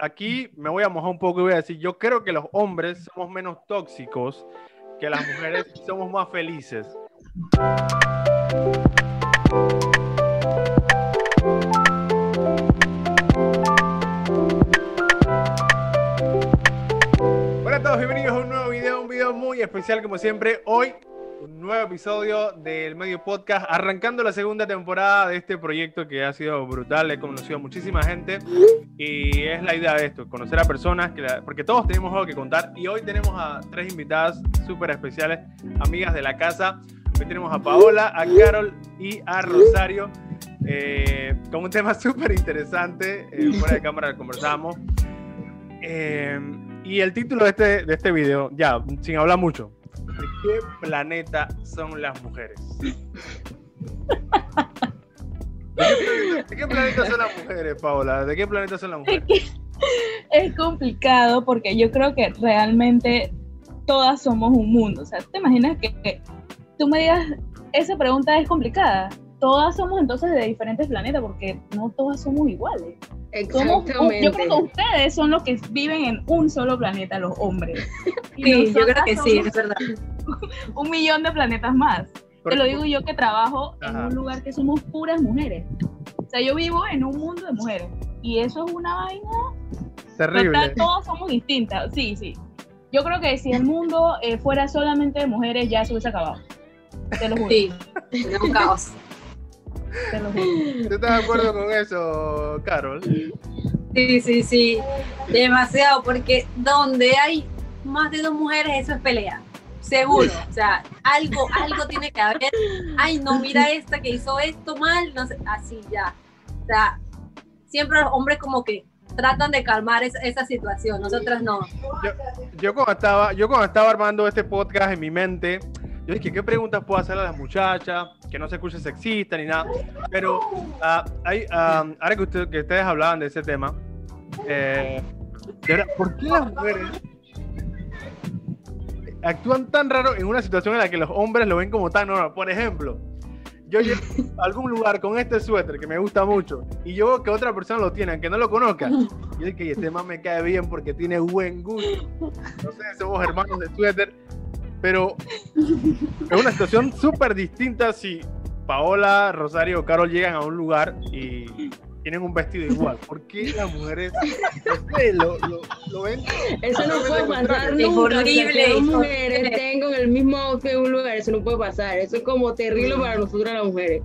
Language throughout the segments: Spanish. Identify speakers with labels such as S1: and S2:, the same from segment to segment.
S1: aquí me voy a mojar un poco y voy a decir, yo creo que los hombres somos menos tóxicos que las mujeres y somos más felices. Hola a todos, bienvenidos a un nuevo video, un video muy especial como siempre. Hoy un nuevo episodio del Medio Podcast, arrancando la segunda temporada de este proyecto que ha sido brutal. He conocido muchísima gente y es la idea de esto, conocer a personas, que porque todos tenemos algo que contar. Y hoy tenemos a tres invitadas súper especiales, amigas de la casa. Hoy tenemos a Paola, a Carol y a Rosario. Eh, con un tema súper interesante. Eh, fuera de cámara conversamos. Eh, y el título de este, de este video, ya, sin hablar mucho, ¿De qué planeta son las mujeres? ¿De qué, planeta, son las mujeres, Paola? ¿De qué planeta son las mujeres?
S2: Es complicado porque yo creo que realmente todas somos un mundo. O sea, ¿te imaginas que tú me digas, esa pregunta es complicada? Todas somos entonces de diferentes planetas porque no todas somos iguales. Exactamente. yo creo que ustedes son los que viven en un solo planeta, los hombres.
S3: sí, yo creo que sí, es verdad.
S2: un millón de planetas más. Te lo digo yo que trabajo en un lugar que somos puras mujeres. O sea, yo vivo en un mundo de mujeres. Y eso es una vaina.
S1: Terrible.
S2: todos somos distintas. Sí, sí. Yo creo que si el mundo eh, fuera solamente de mujeres, ya se hubiese acabado. Te lo juro.
S3: Sí, un caos.
S1: ¿Tú estás de acuerdo con eso, Carol?
S3: Sí, sí, sí. Demasiado, porque donde hay más de dos mujeres, eso es pelea. Seguro. O sea, algo, algo tiene que haber. Ay, no, mira esta que hizo esto mal. No sé, así ya. O sea, siempre los hombres como que tratan de calmar esa, situación. Nosotras no.
S1: Yo, yo, cuando estaba, yo cuando estaba armando este podcast en mi mente, yo dije, ¿qué preguntas puedo hacer a las muchachas? Que no se escuche sexista ni nada. Pero uh, hay, uh, ahora que, usted, que, ustedes hablaban de ese tema, eh, ¿por qué las mujeres actúan tan raro en una situación en la que los hombres lo ven como tan normal? Por ejemplo, yo llego a algún lugar con este suéter que me gusta mucho y yo veo que otra persona lo tiene, aunque no lo conozca. Y es que este man me cae bien porque tiene buen gusto. No sé, somos hermanos de suéter pero es una situación súper distinta si Paola, Rosario o Carol llegan a un lugar y tienen un vestido igual. ¿Por qué las mujeres lo, lo, lo, ven?
S4: Eso no puede pasar nunca. Es horrible. las mujeres tengan el mismo outfit en un lugar, eso no puede pasar. Eso es como terrible para nosotras las mujeres.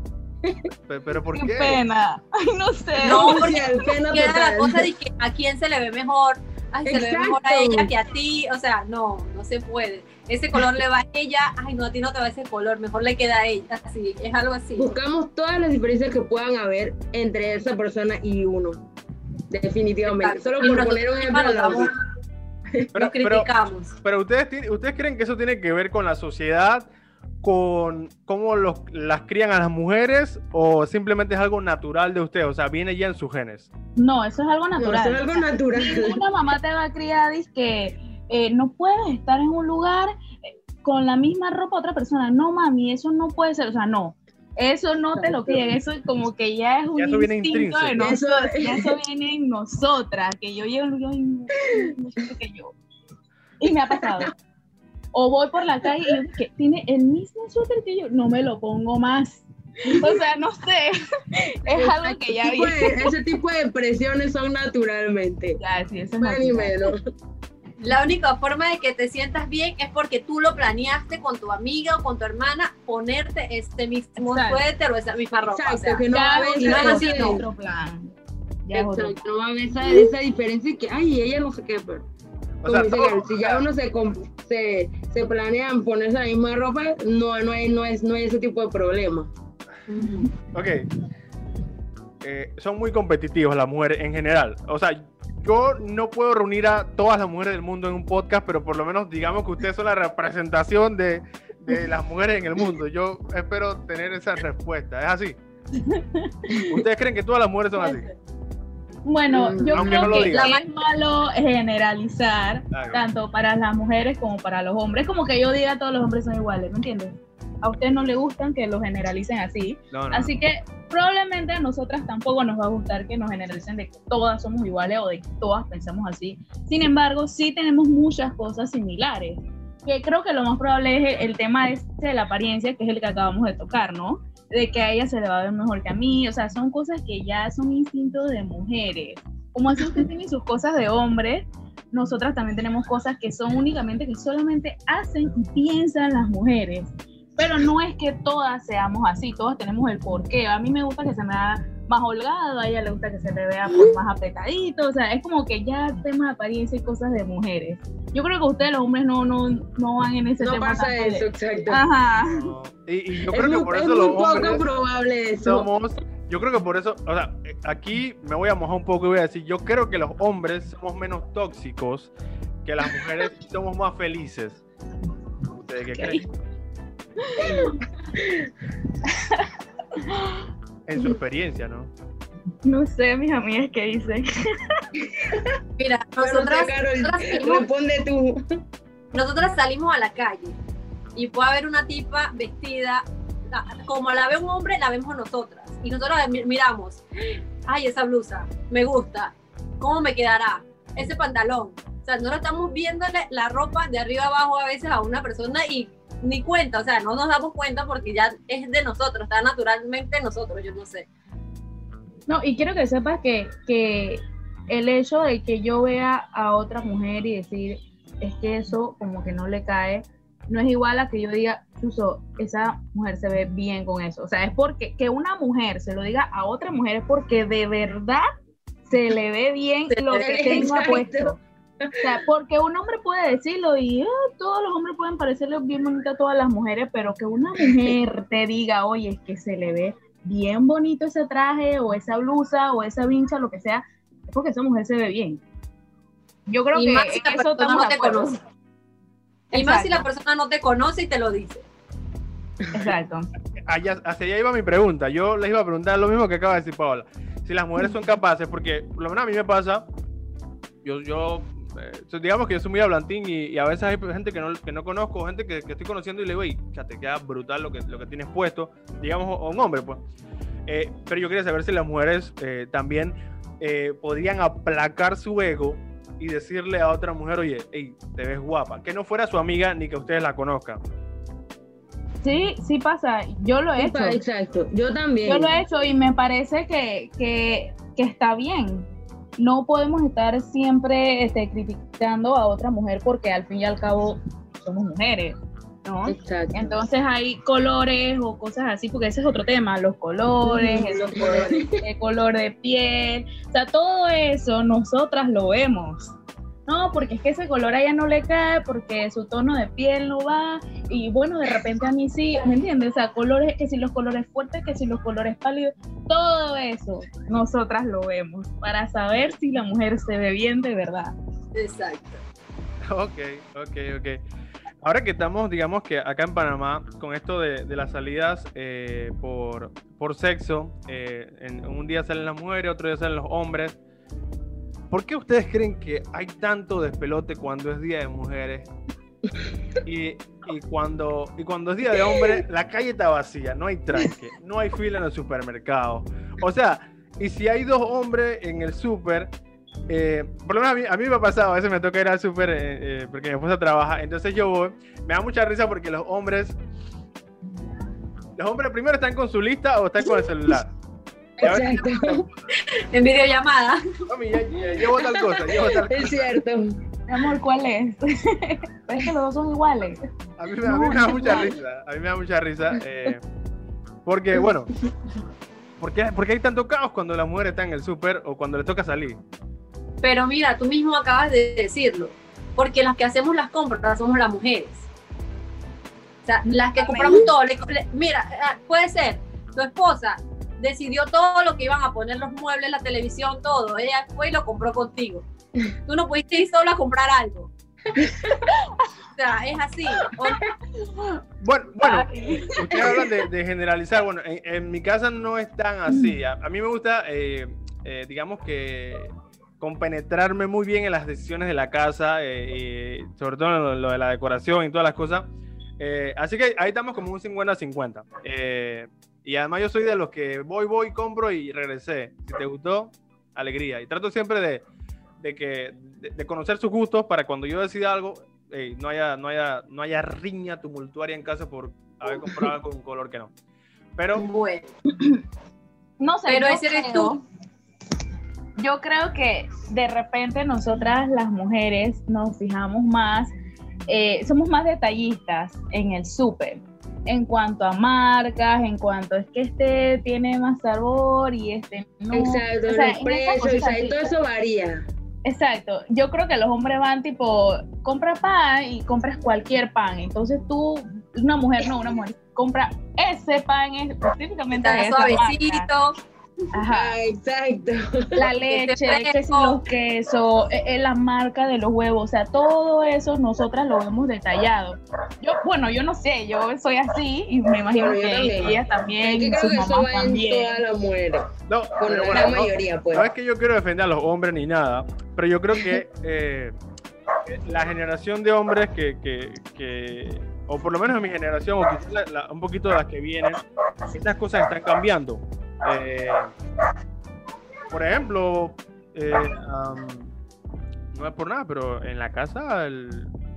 S1: ¿Pero, por qué?
S2: qué? pena. Ay, no sé.
S3: No, porque pena queda la cosa de que a quién se le ve mejor. Ay, se le ve mejor a ella que a ti. O sea, no, no se puede ese color le va a ella, ay no, a ti no te va ese color, mejor le queda a ella, así, es algo así.
S4: Buscamos todas las diferencias que puedan haber entre esa persona y uno, definitivamente, solo por poner un ejemplo.
S1: Pero, criticamos. Pero, ustedes, ustedes creen que eso tiene que ver con la sociedad, con cómo los, las crían a las mujeres o simplemente es algo natural de ustedes, o sea, viene ya en sus genes.
S2: No, eso es algo natural.
S4: eso es algo natural.
S2: Una mamá te va a criar y que eh, no puedes estar en un lugar eh, con la misma ropa otra persona. No, mami, eso no puede ser. O sea, no. Eso no te lo creen, eso como que ya es un
S1: ya instinto de
S2: nosotros, ya eso viene en nosotras, que yo llego yo, no sé que yo. Y me ha pasado. O voy por la calle y que tiene el mismo suéter que yo, no me lo pongo más. O sea, no sé, es algo que ya vi.
S4: Ese tipo de presiones son naturalmente.
S2: Ya, sí, eso es menos.
S3: La única forma de que te sientas bien es porque tú lo planeaste con tu amiga o con tu hermana ponerte este mismo suéter o esa misma ropa.
S4: Exacto, que no va a haber esa,
S2: otro plan.
S4: Exacto, no va a haber esa, esa diferencia y que, ay, ella no sé qué, pero... O sea, si ya uno se, se, se planean ponerse la misma ropa, no, no, hay, no, es, no hay ese tipo de problema.
S1: Ok. Eh, son muy competitivos las mujeres en general. O sea, yo no puedo reunir a todas las mujeres del mundo en un podcast, pero por lo menos digamos que ustedes son la representación de, de las mujeres en el mundo. Yo espero tener esa respuesta. ¿Es así? ¿Ustedes creen que todas las mujeres son así?
S2: Bueno, mm, yo creo que es malo generalizar, tanto para las mujeres como para los hombres. Como que yo diga todos los hombres son iguales, ¿me entiendes? a ustedes no les gustan que lo generalicen así. así que probablemente a nosotras tampoco nos va a gustar que nos generalicen de que todas somos iguales o de que todas pensamos así. Sin embargo, sí tenemos muchas cosas similares. Que creo que lo más probable es el, tema este de la apariencia, que es el que acabamos de tocar, ¿no? De que ella se le va a ver mejor que a mí. O sea, son cosas que ya son instintos de mujeres. Como así usted tiene sus cosas de hombre, nosotras también tenemos cosas que son únicamente que solamente hacen y piensan las mujeres. Pero no es que todas seamos así, todas tenemos el porqué. A mí me gusta que se me haga más holgado, a ella le gusta que se le vea pues, más apretadito, o sea, es como que ya tema de apariencia y cosas de mujeres. Yo creo que ustedes los hombres no, no, no van en ese
S4: no
S2: tema.
S4: No pasa eso, exacto.
S2: Ajá.
S1: Y, yo creo que por eso los hombres
S4: poco probable eso.
S1: somos yo creo que por eso, o sea, aquí me voy a mojar un poco y voy a decir, yo creo que los hombres somos menos tóxicos que las mujeres somos más felices. ¿Ustedes qué creen? en su experiencia, ¿no?
S2: No sé, mis amigas, ¿qué dicen?
S3: Mira, nosotras,
S4: responde tú.
S3: Nosotras salimos a la calle y puede haber una tipa vestida como la ve un hombre, la vemos nosotras. Y nosotros miramos, ay, esa blusa, me gusta, ¿cómo me quedará? Ese pantalón. O sea, nosotros estamos viéndole la ropa de arriba abajo a veces a una persona y ni cuenta, o sea, no nos damos cuenta porque ya es de nosotros, está naturalmente nosotros, yo no sé.
S2: No, y quiero que sepas que, que el hecho de que yo vea a otra mujer y decir, es que eso como que no le cae, no es igual a que yo diga, Chuso, esa mujer se ve bien con eso. O sea, es porque que una mujer se lo diga a otra mujer es porque de verdad se le ve bien lo que tenga puesto. O sea, porque un hombre puede decirlo y ah, todos los hombres pueden parecerle bien bonito a todas las mujeres, pero que una mujer te diga, oye, es que se le ve bien bonito ese traje o esa blusa o esa vincha, lo que sea, es porque esa mujer se ve bien. Yo creo que eso estamos no te conoce.
S3: Y más si la persona no te conoce y te lo dice.
S2: Exacto.
S1: Allá, hacia allá iba mi pregunta. Yo les iba a preguntar lo mismo que acaba de decir Paola. Si las mujeres son capaces, porque por lo menos a mí me pasa, yo, yo eh, digamos que yo soy muy hablantín y, a veces hay gente que no, que no conozco, gente que, que estoy conociendo y le digo, y ya te queda brutal lo que, lo que tienes puesto, digamos, un hombre, pues. Eh, pero yo quería saber si las mujeres eh, también podrían aplacar su ego y decirle a otra mujer, oye, hey, te ves guapa, que no fuera su amiga ni que ustedes la conozcan.
S2: Sí, sí pasa, yo lo he hecho.
S4: Exacto, yo también.
S2: Yo lo he hecho y me parece que, que, que está bien. No podemos estar siempre este, criticando a otra mujer porque al fin y al cabo somos mujeres. ¿no? Exacto. Entonces hay colores o cosas así, porque ese es otro tema, los colores, el color de piel, o sea, todo eso nosotras lo vemos. No, porque es que ese color a ella no le cae, porque su tono de piel no va, y bueno, de repente a mí sí, ¿me entiendes? O sea, colores, que si los colores fuertes, que si los colores pálidos, todo eso nosotras lo vemos, para saber si la mujer se ve bien de verdad.
S3: Exacto.
S1: Ok, ok, ok. Ahora que estamos, digamos que acá en Panamá, con esto de, las salidas eh, por, por, sexo, eh, en, un día salen las mujeres, otro día salen los hombres. ¿Por qué ustedes creen que hay tanto despelote cuando es día de mujeres? Y, y, cuando, y cuando es día de hombres, la calle está vacía, no hay tranque, no hay fila en el supermercado. O sea, y si hay dos hombres en el súper, eh, por lo menos a mí, me ha pasado, a veces me toca ir al súper eh, eh, porque mi esposa trabaja, entonces yo voy, me da mucha risa porque los hombres, los hombres primero están con su lista o están con el celular.
S3: Exacto. en videollamada.
S1: Mami, ya, llevo tal cosa, llevo tal cosa.
S4: Es cierto.
S2: Mi amor, ¿cuál es? es que los dos son iguales.
S1: A mí, a mí me da mucha risa, a mí me da mucha risa. porque, bueno, porque, porque hay tanto caos cuando la mujer está en el súper o cuando le toca salir.
S3: Pero mira, tú mismo acabas de decirlo, porque las que hacemos las compras somos las mujeres. O sea, las que compramos todo. mira, ah, puede ser, tu esposa decidió todo lo que iban a poner los muebles, la televisión, todo. Ella fue y lo compró contigo. Tú no pudiste ir solo a comprar algo. o sea, es así.
S1: Bueno, bueno, ustedes hablan de, generalizar. Bueno, en, mi casa no es tan así. A, mí me gusta, eh, eh, digamos que compenetrarme muy bien en las decisiones de la casa, eh, sobre todo en lo, de la decoración y todas las cosas. Eh, así que ahí estamos como un 50-50. Y además yo soy de los que voy, voy, compro y regresé. Si te gustó, alegría. Y trato siempre de, de que, de, conocer sus gustos para cuando yo decida algo, no, haya, no, haya, no haya riña tumultuaria en casa por haber comprado algo con un color que no. Pero...
S3: Bueno.
S2: No sé.
S3: Pero ese eres tú.
S2: Yo creo que de repente nosotras las mujeres nos fijamos más, eh, somos más detallistas en el súper en cuanto a marcas, en cuanto es que este tiene más sabor y este
S4: no. Exacto, los precios, todo eso varía.
S2: Exacto, yo creo que los hombres van tipo, compra pan y compras cualquier pan, entonces tú, una mujer no, una mujer compra ese pan específicamente de
S3: suavecito.
S2: Ajá.
S4: exacto.
S2: La leche, los quesos, eh, eh, la marca de los huevos, o sea, todo eso nosotras lo vemos detallado. Yo, bueno, yo no sé, yo soy así y me imagino que ellas también,
S4: yo creo que eso va en todas las mujeres.
S1: No,
S4: con la mayoría, pues.
S1: No es que yo quiero defender a los hombres ni nada, pero yo creo que eh, la generación de hombres que, que, que, o por lo menos en mi generación, o un poquito de las que vienen, estas cosas están cambiando. Eh, por ejemplo, eh, no es por nada, pero en la casa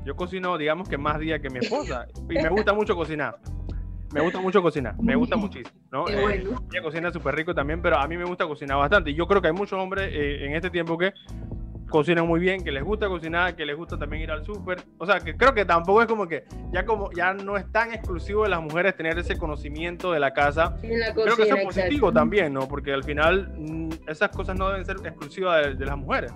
S1: yo cocino, digamos que más días que mi esposa. Y me gusta mucho cocinar. Me gusta mucho cocinar, me gusta muchísimo. ¿no? Eh, ella cocina súper rico también, pero a mí me gusta cocinar bastante. Y yo creo que hay muchos hombres en este tiempo que cocinan muy bien, que les gusta cocinar, que les gusta también ir al súper. O sea, que creo que tampoco es como que ya como ya no es tan exclusivo de las mujeres tener ese conocimiento de la casa. creo que eso es positivo también, ¿no? Porque al final mm, esas cosas no deben ser exclusivas de, las mujeres.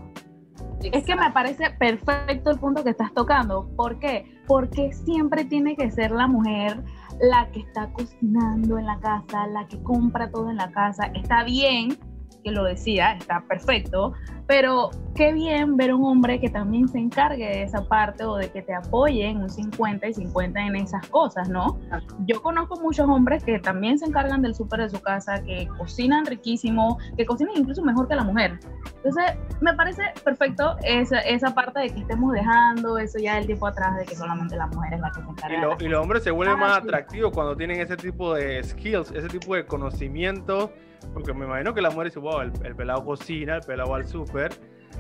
S2: Es que me parece perfecto el punto que estás tocando. ¿Por qué? Porque siempre tiene que ser la mujer la que está cocinando en la casa, la que compra todo en la casa. Está bien que lo decía, está perfecto, pero qué bien ver un hombre que también se encargue de esa parte o de que te apoye en un 50 y 50 en esas cosas, ¿no? Yo conozco muchos hombres que también se encargan del súper de su casa, que cocinan riquísimo, que cocinan incluso mejor que la mujer. Entonces, me parece perfecto esa, esa parte de que estemos dejando eso ya del tiempo atrás, de que solamente la mujer es la que se encarga.
S1: Y, los hombres se vuelven más atractivos cuando tienen ese tipo de skills, ese tipo de conocimiento porque me imagino que la mujer dice, wow, el, pelado cocina, el pelado al súper.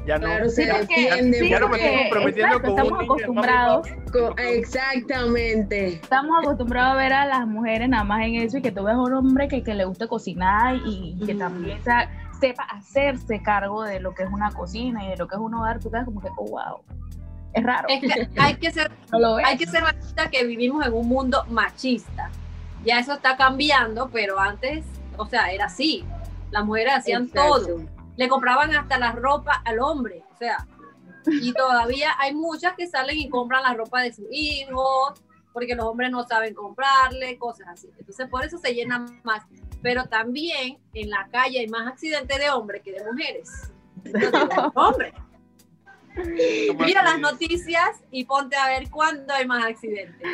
S1: Ya no,
S4: claro, se entiende,
S1: ya, no me estoy comprometiendo con
S2: estamos
S1: un
S2: acostumbrados.
S4: exactamente.
S2: Estamos acostumbrados a ver a las mujeres nada más en eso y que tú ves a un hombre que, que le guste cocinar y, que también sepa hacerse cargo de lo que es una cocina y de lo que es un hogar. Tú quedas como que, oh, wow es raro.
S3: Es que hay que ser, hay que ser machista que vivimos en un mundo machista. Ya eso está cambiando, pero antes o sea, era así. Las mujeres hacían todo. Le compraban hasta la ropa al hombre, o sea, y todavía hay muchas que salen y compran la ropa de sus hijos, porque los hombres no saben comprarle, cosas así. Entonces, por eso se llenan más. Pero también en la calle hay más accidentes de hombres que de mujeres. hombres. Mira las noticias y ponte a ver cuándo hay más accidentes.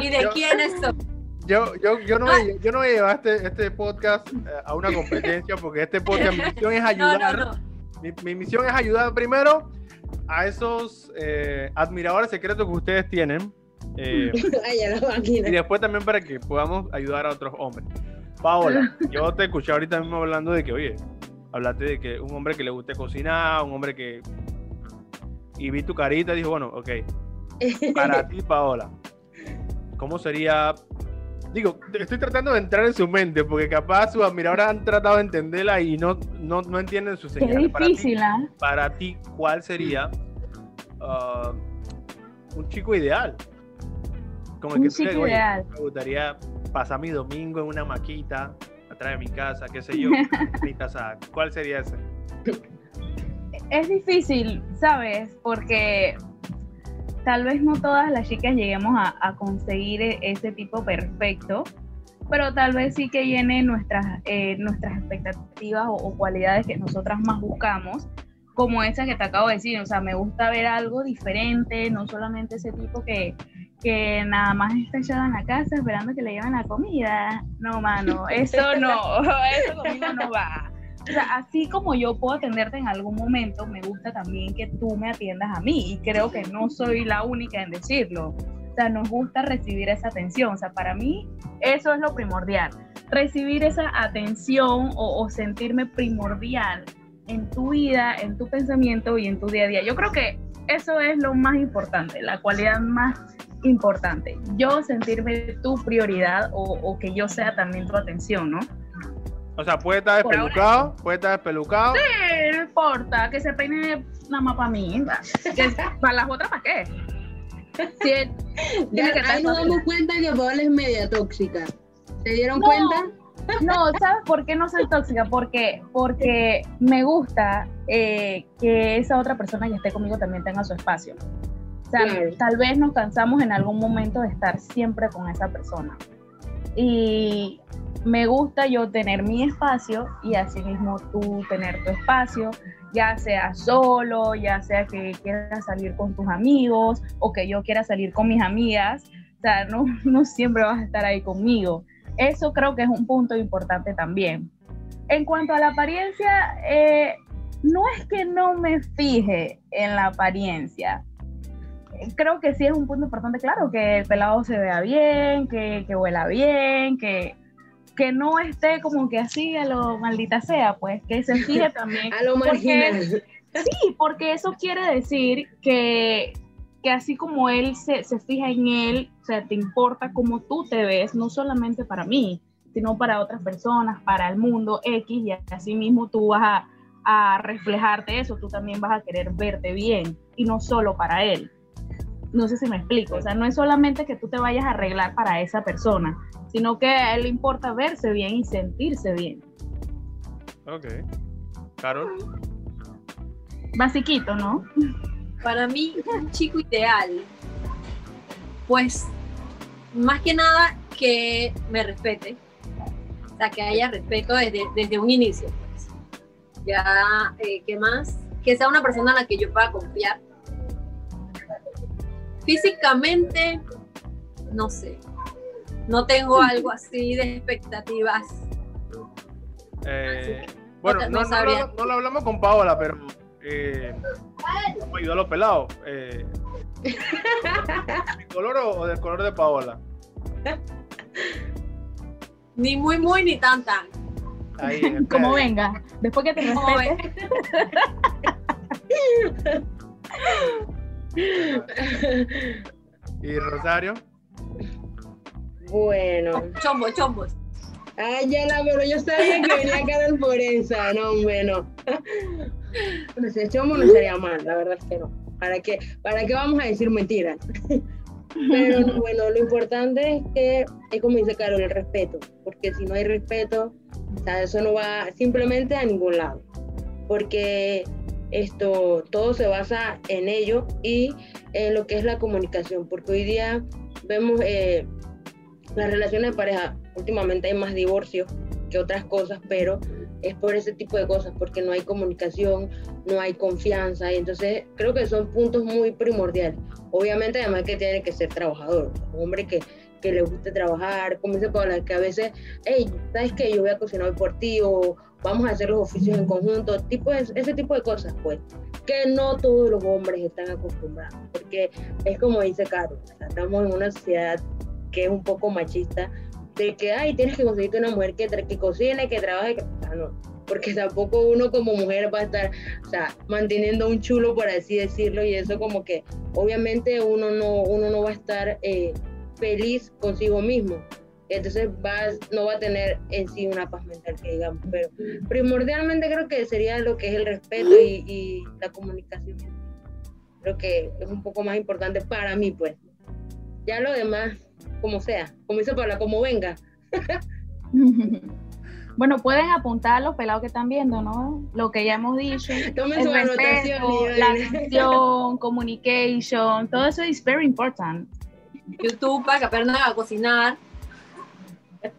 S3: ¿Y de quiénes son?
S1: Yo, yo, yo, no, voy, yo no voy a llevar este, este podcast eh, a una competencia porque este podcast, mi misión es ayudar. mi, misión es ayudar primero a esos eh, admiradores secretos que ustedes tienen. Eh, y después también para que podamos ayudar a otros hombres. Paola, yo te escuché ahorita mismo hablando de que, oye, hablaste de que un hombre que le guste cocinar, un hombre que... Y vi tu carita y dijo, bueno, ok, para ti, Paola, ¿cómo sería digo, estoy tratando de entrar en su mente, porque capaz sus admiradores han tratado de entenderla y no, no, no entienden su señal.
S2: Es difícil,
S1: para, ti, para ti, ¿cuál sería uh, un chico ideal?
S2: Como un que chico ideal.
S1: me gustaría pasar mi domingo en una maquita atrás de mi casa, qué sé yo, mi casa. ¿Cuál sería ese?
S2: Es difícil, ¿sabes? Porque tal vez no todas las chicas lleguemos a, conseguir e, ese tipo perfecto, pero tal vez sí que llene nuestras, eh, nuestras expectativas o, cualidades que nosotras más buscamos, como esa que te acabo de decir, o sea, me gusta ver algo diferente, no solamente ese tipo que, que nada más está echado en la casa esperando que le lleven la comida. No, mano, eso no, eso conmigo no va. O sea, así como yo puedo atenderte en algún momento, me gusta también que tú me atiendas a mí y creo que no soy la única en decirlo. sea, nos gusta recibir esa atención. O sea, para mí eso es lo primordial. Recibir esa atención o, o sentirme primordial en tu vida, en tu pensamiento y en tu día a día. Yo creo que eso es lo más importante, la cualidad más importante. Yo sentirme tu prioridad o, o que yo sea también tu atención, ¿no?
S1: O sea, puede estar despelucado, puede estar despelucado.
S2: Sí, no importa, que se peine nada más para mí. para las otras, ¿para qué? Sí, tiene que
S4: Ya, ahí nos damos cuenta que Paola es media tóxica. ¿Se dieron
S2: No.
S4: cuenta?
S2: No, ¿sabes por qué no soy tóxica? Porque, porque me gusta eh, que esa otra persona que esté conmigo también tenga su espacio. O sea, tal vez nos cansamos en algún momento de estar siempre con esa persona. Y me gusta yo tener mi espacio y asimismo tú tener tu espacio, ya sea solo, ya sea que quieras salir con tus amigos o que yo quiera salir con mis amigas. O sea, no, no siempre vas a estar ahí conmigo. Eso creo que es un punto importante también. En cuanto a la apariencia, eh, no es que no me fije en la apariencia. Creo que sí es un punto importante, claro, que el pelado se vea bien, que, que bien, que, que no esté como que así a lo maldita sea, pues que se fije también.
S4: A lo
S2: Porque-
S4: marginal.
S2: Sí, porque eso quiere decir que, que así como él se, se fija en él, o sea, te importa cómo tú te ves, no solamente para mí, sino para otras personas, para el mundo X, y así mismo tú vas a, a reflejarte eso, tú también vas a querer verte bien, y no solo para él. No sé si me explico, o sea, no es solamente que tú te vayas a arreglar para esa persona, sino que a él le importa verse bien y sentirse bien.
S1: Ok. Carol.
S2: Basiquito, ¿no?
S3: Para mí, un chico ideal, pues, más que nada que me respete. O sea, que haya respeto desde, desde un inicio. Pues. Ya, eh, ¿qué más? Que sea una persona en la que yo pueda confiar. Físicamente, no sé. No tengo algo así de expectativas.
S1: Eh, bueno,
S3: no
S1: no, no, lo, no lo hablamos con Paola, pero eh, vamos a los pelados. Eh, ¿Mi color o, o del color de Paola?
S3: Ni muy, muy, ni tan, tan.
S1: Ahí, en el
S2: Como venga, después que te
S3: Como
S2: respete.
S1: ¿Y Rosario?
S4: Bueno.
S3: Chombo, chombos.
S4: Ay, ya la, pero yo sabía que venía Carol por esa. No, hombre, no. Pero si el chomo no sería mal, la verdad es que no. ¿Para qué, ¿Para qué vamos a decir mentiras? Pero no, bueno, lo importante es que, es como dice Carol, el respeto. Porque si no hay respeto, o sea, eso no va simplemente a ningún lado. Porque esto, todo se basa en ello y en lo que es la comunicación. Porque hoy día vemos eh, las relaciones de pareja, últimamente hay más divorcios que otras cosas, pero es por ese tipo de cosas, porque no hay comunicación, no hay confianza, y entonces creo que son puntos muy primordiales. Obviamente, además que tiene que ser trabajador, hombre que, que le guste trabajar, como dice Paola, que a veces, hey, ¿sabes qué? Yo voy a cocinar hoy por ti, o vamos a hacer los oficios en conjunto, tipo de- ese tipo de cosas, pues, que no todos los hombres están acostumbrados, porque es como dice Carlos, estamos en una sociedad que es un poco machista, de que, ay, tienes que conseguirte una mujer que, que cocine, que trabaje, que... no, porque tampoco uno como mujer va a estar, o sea, manteniendo un chulo, por así decirlo, y eso como que, obviamente uno no, uno no va a estar eh, feliz consigo mismo, entonces va, no va a tener en sí una paz mental que digamos, pero primordialmente creo que sería lo que es el respeto y, y la comunicación. Creo que es un poco más importante para mí, pues. Ya lo demás, como sea, como dice Paula, como venga.
S2: Bueno, pueden apuntar a los pelados que están viendo, ¿no? Lo que ya hemos dicho.
S4: Tomen
S2: El
S4: su anotación.
S2: respeto, la atención, communication, todo eso es very important.
S3: YouTube para que aprendan a cocinar.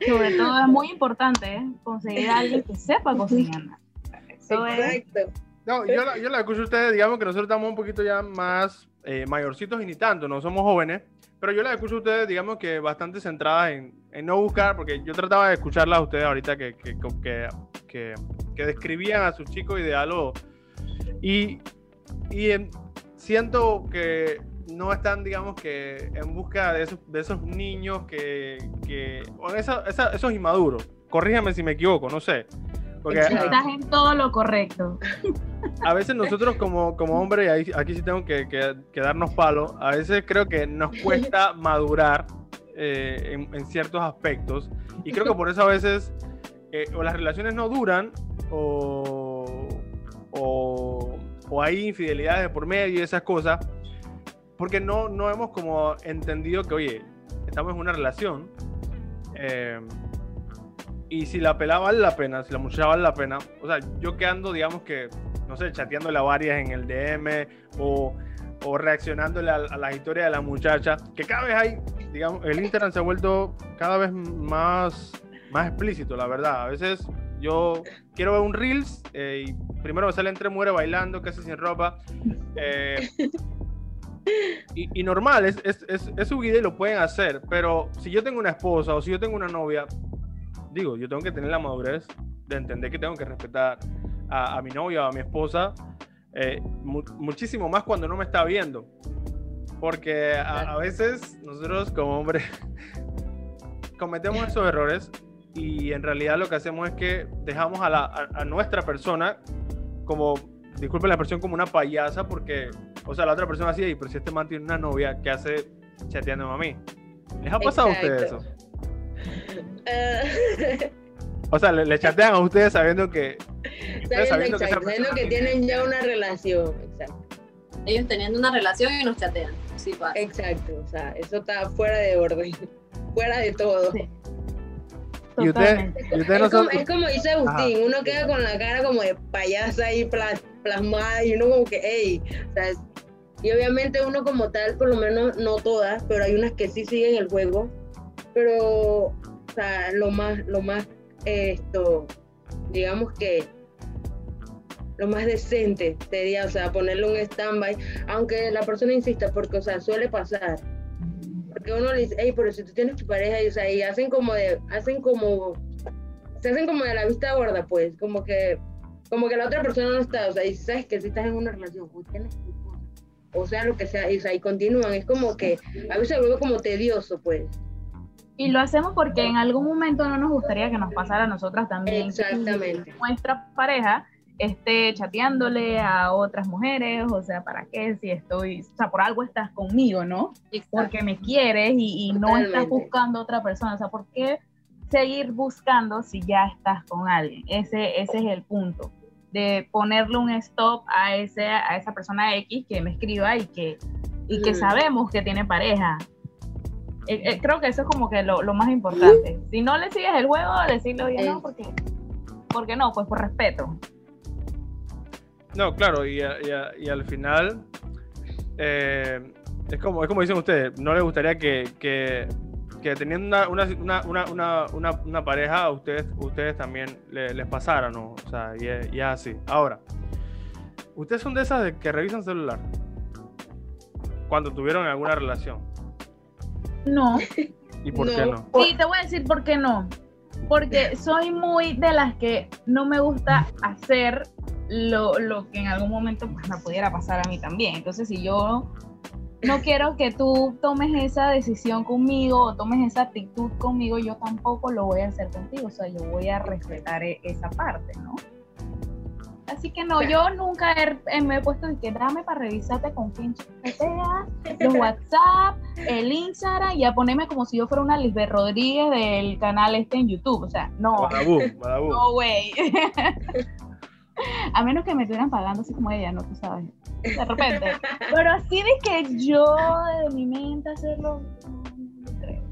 S2: Sobre todo es muy importante ¿eh? conseguir a alguien que sepa cocinar. Eso es.
S4: Exacto.
S1: No, yo la, yo la escucho a ustedes, digamos que nosotros estamos un poquito ya más eh, mayorcitos y ni tanto, no somos jóvenes, pero yo la escucho a ustedes, digamos que bastante centradas en, en no buscar, porque yo trataba de escucharlas a ustedes ahorita que, que, que, que, que describían a su chico ideal o, y, y em, siento que no están, digamos que, en busca de esos, de esos niños que, que o esa- esa- esos inmaduros. Corríjame si me equivoco, no sé. Porque.
S2: Estás en todo lo correcto.
S1: a veces nosotros como, como hombres, y ahí- aquí sí tengo que, que- que darnos palo, a veces creo que nos cuesta madurar eh, en, en ciertos aspectos. Y creo que por eso a veces eh, o las relaciones no duran o, o, o hay infidelidades de por medio y esas cosas. Porque no, no hemos como entendido que, oye, estamos en una relación. eh, y si la pelada vale la pena, si la muchacha vale la pena, o sea, yo que ando, digamos que, no sé, chateándole a varias en el DM o, o reaccionándole a, a las historias de la muchacha, que cada vez hay, digamos, el Instagram se ha vuelto cada vez más, más explícito, la verdad. A veces yo quiero ver un Reels eh, y primero me salen tres mujeres bailando, casi sin ropa. eh, y, y normal, es, es, es, es su vida y lo pueden hacer, pero si yo tengo una esposa o si yo tengo una novia, digo, yo tengo que tener la madurez de entender que tengo que respetar a, a mi novia o a mi esposa eh, mu- muchísimo más cuando no me está viendo. Porque a, a veces nosotros como hombres cometemos esos errores y en realidad lo que hacemos es que dejamos a, la, a, a nuestra persona como, disculpen la expresión, como una payasa porque, o sea, la otra persona así, "Ey, pero si este man tiene una novia que hace chateando a mí. ¿Les ha pasado a ustedes eso?
S4: Eh,
S1: O sea, le, le chatean a ustedes sabiendo que. ustedes
S4: sabiendo,
S1: sabiendo que
S4: sabiendo tienen ya una relación. Exacto.
S3: Ellos teniendo una relación y nos chatean. Sí, pasa.
S4: Exacto. O sea, eso está fuera de orden. Fuera de todo.
S2: Sí.
S1: Y no
S4: Es como,
S1: son.
S4: es como dice Agustín, uno queda con la cara como de payasa ahí pla- plasmada y uno como que, hey, o sea, y obviamente uno como tal, por lo menos no todas, pero hay unas que sí siguen el juego, pero, o sea, lo más, lo más, esto, digamos que lo más decente sería, o sea, ponerle un stand-by, aunque la persona insista, porque, o sea, suele pasar, porque uno le dice, hey, pero si tú tienes tu pareja, y, o sea, y hacen como de, hacen como, se hacen como de la vista gorda, pues, como que, como que la otra persona no está, o sea, y sabes que si estás en una relación, o tienes tu o sea, lo que sea, y, o sea, y continúan, es como que, a veces se vuelve como tedioso, pues.
S2: Y lo hacemos porque en algún momento no nos gustaría que nos pasara a nosotras también.
S4: Exactamente.
S2: Nuestra pareja esté chateándole a otras mujeres, o sea, ¿para qué? Si estoy, o sea, por algo estás conmigo, ¿no?
S3: Exacto.
S2: Porque me quieres y, y no estás buscando otra persona, o sea, ¿por qué seguir buscando si ya estás con alguien? Ese, ese es el punto, de ponerle un stop a, ese, a esa persona X que me escriba y que, y que
S4: Mm.
S2: sabemos que tiene pareja. Eh, eh, creo que eso es como que lo, lo más importante. Si no le sigues el juego, decirle, oye, no,
S4: Eh.
S2: porque, porque no, pues por respeto.
S1: No, claro, y, a- y a- y al final. eh, es, como, es como dicen ustedes, no les gustaría que, que, que teniendo una, una, una, una, una, una- una pareja, a ustedes, ustedes también le- les pasara, ¿no? O sea, y es, y es así. Ahora, ¿ustedes son de esas de que revisan celular? Cuando tuvieron alguna relación.
S2: No.
S1: ¿Y por
S4: No.
S1: qué no?
S2: Sí, te voy a decir por qué no. Porque soy muy de las que no me gusta hacer lo, lo que en algún momento pues, me pudiera pasar a mí también. Entonces, si yo no quiero que tú tomes esa decisión conmigo o tomes esa actitud conmigo, yo tampoco lo voy a hacer contigo. O sea, yo voy a respetar e- esa parte, ¿no? Así que no, yo nunca he- eh, me he puesto de que dame para revisarte con quién chateas, los WhatsApp, el Instagram y a ponerme como si yo fuera una Lisbeth Rodríguez del canal este en YouTube. O sea, no,
S1: Badabú, badabú.
S2: no, güey. a menos que me estuvieran pagando así como ella, ¿no? Tú sabes. De repente. Pero así de que yo de mi mente hacerlo, no, creo.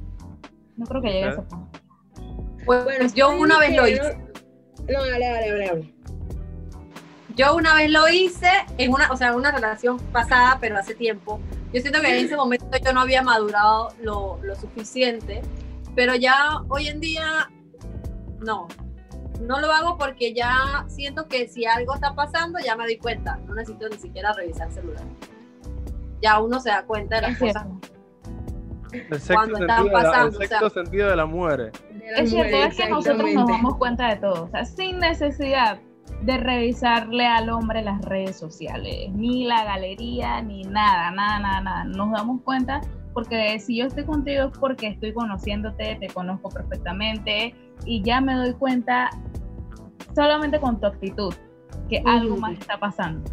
S2: No creo que llegue a ese punto.
S3: Pues,
S4: Bueno,
S3: yo una vez lo hice.
S4: No, dale, dale, dale, dale.
S3: Yo una vez lo hice en una, o sea, en una relación pasada, pero hace tiempo. Yo siento que en ese momento yo no había madurado lo, lo suficiente, pero ya hoy en día no. No lo hago porque ya siento que si algo está pasando, ya me doy cuenta. No necesito ni siquiera revisar el celular. Ya uno se da cuenta de las
S2: Es
S3: cosas.
S1: El sexto,
S3: Cuando
S1: sentido,
S3: están
S1: de la, el
S3: pasando, o
S1: sexto
S3: sea.
S1: sentido de la mujer.
S2: Es cierto, es que nosotros nos damos cuenta de todo. O sea, sin necesidad de revisarle al hombre las redes sociales, ni la galería, ni nada, nada, nada, nada. Nos damos cuenta porque si yo estoy contigo es porque estoy conociéndote, te conozco perfectamente y ya me doy cuenta solamente con tu actitud que algo más está pasando.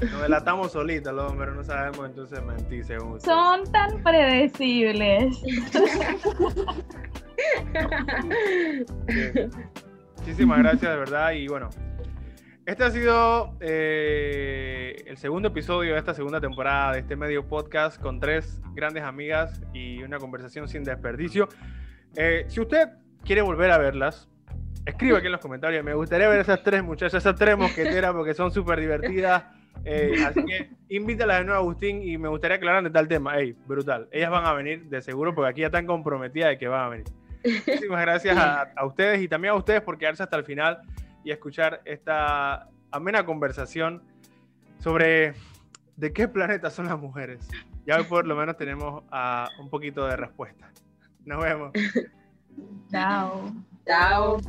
S1: Nos delatamos solitos los hombres, no sabemos entonces mentir según
S2: Son tan predecibles.
S1: Muchísimas gracias, de verdad. Y bueno, este ha sido eh, el segundo episodio de esta segunda temporada de este medio podcast con tres grandes amigas y una conversación sin desperdicio. Eh, si usted quiere volver a verlas, escriba aquí en los comentarios. Me gustaría ver esas tres muchachas, esas tres mosqueteras, porque son súper divertidas. Eh, así que invítalas de nuevo, Agustín, y me gustaría aclarar de tal tema. Ey, brutal. Ellas van a venir de seguro, porque aquí ya están comprometidas de que van a venir. Muchísimas gracias a, ustedes y también a ustedes por quedarse hasta el final y escuchar esta amena conversación sobre de qué planeta son las mujeres. Ya hoy por lo menos tenemos uh, un poquito de respuesta. Nos vemos.
S2: Chao.
S3: Chao.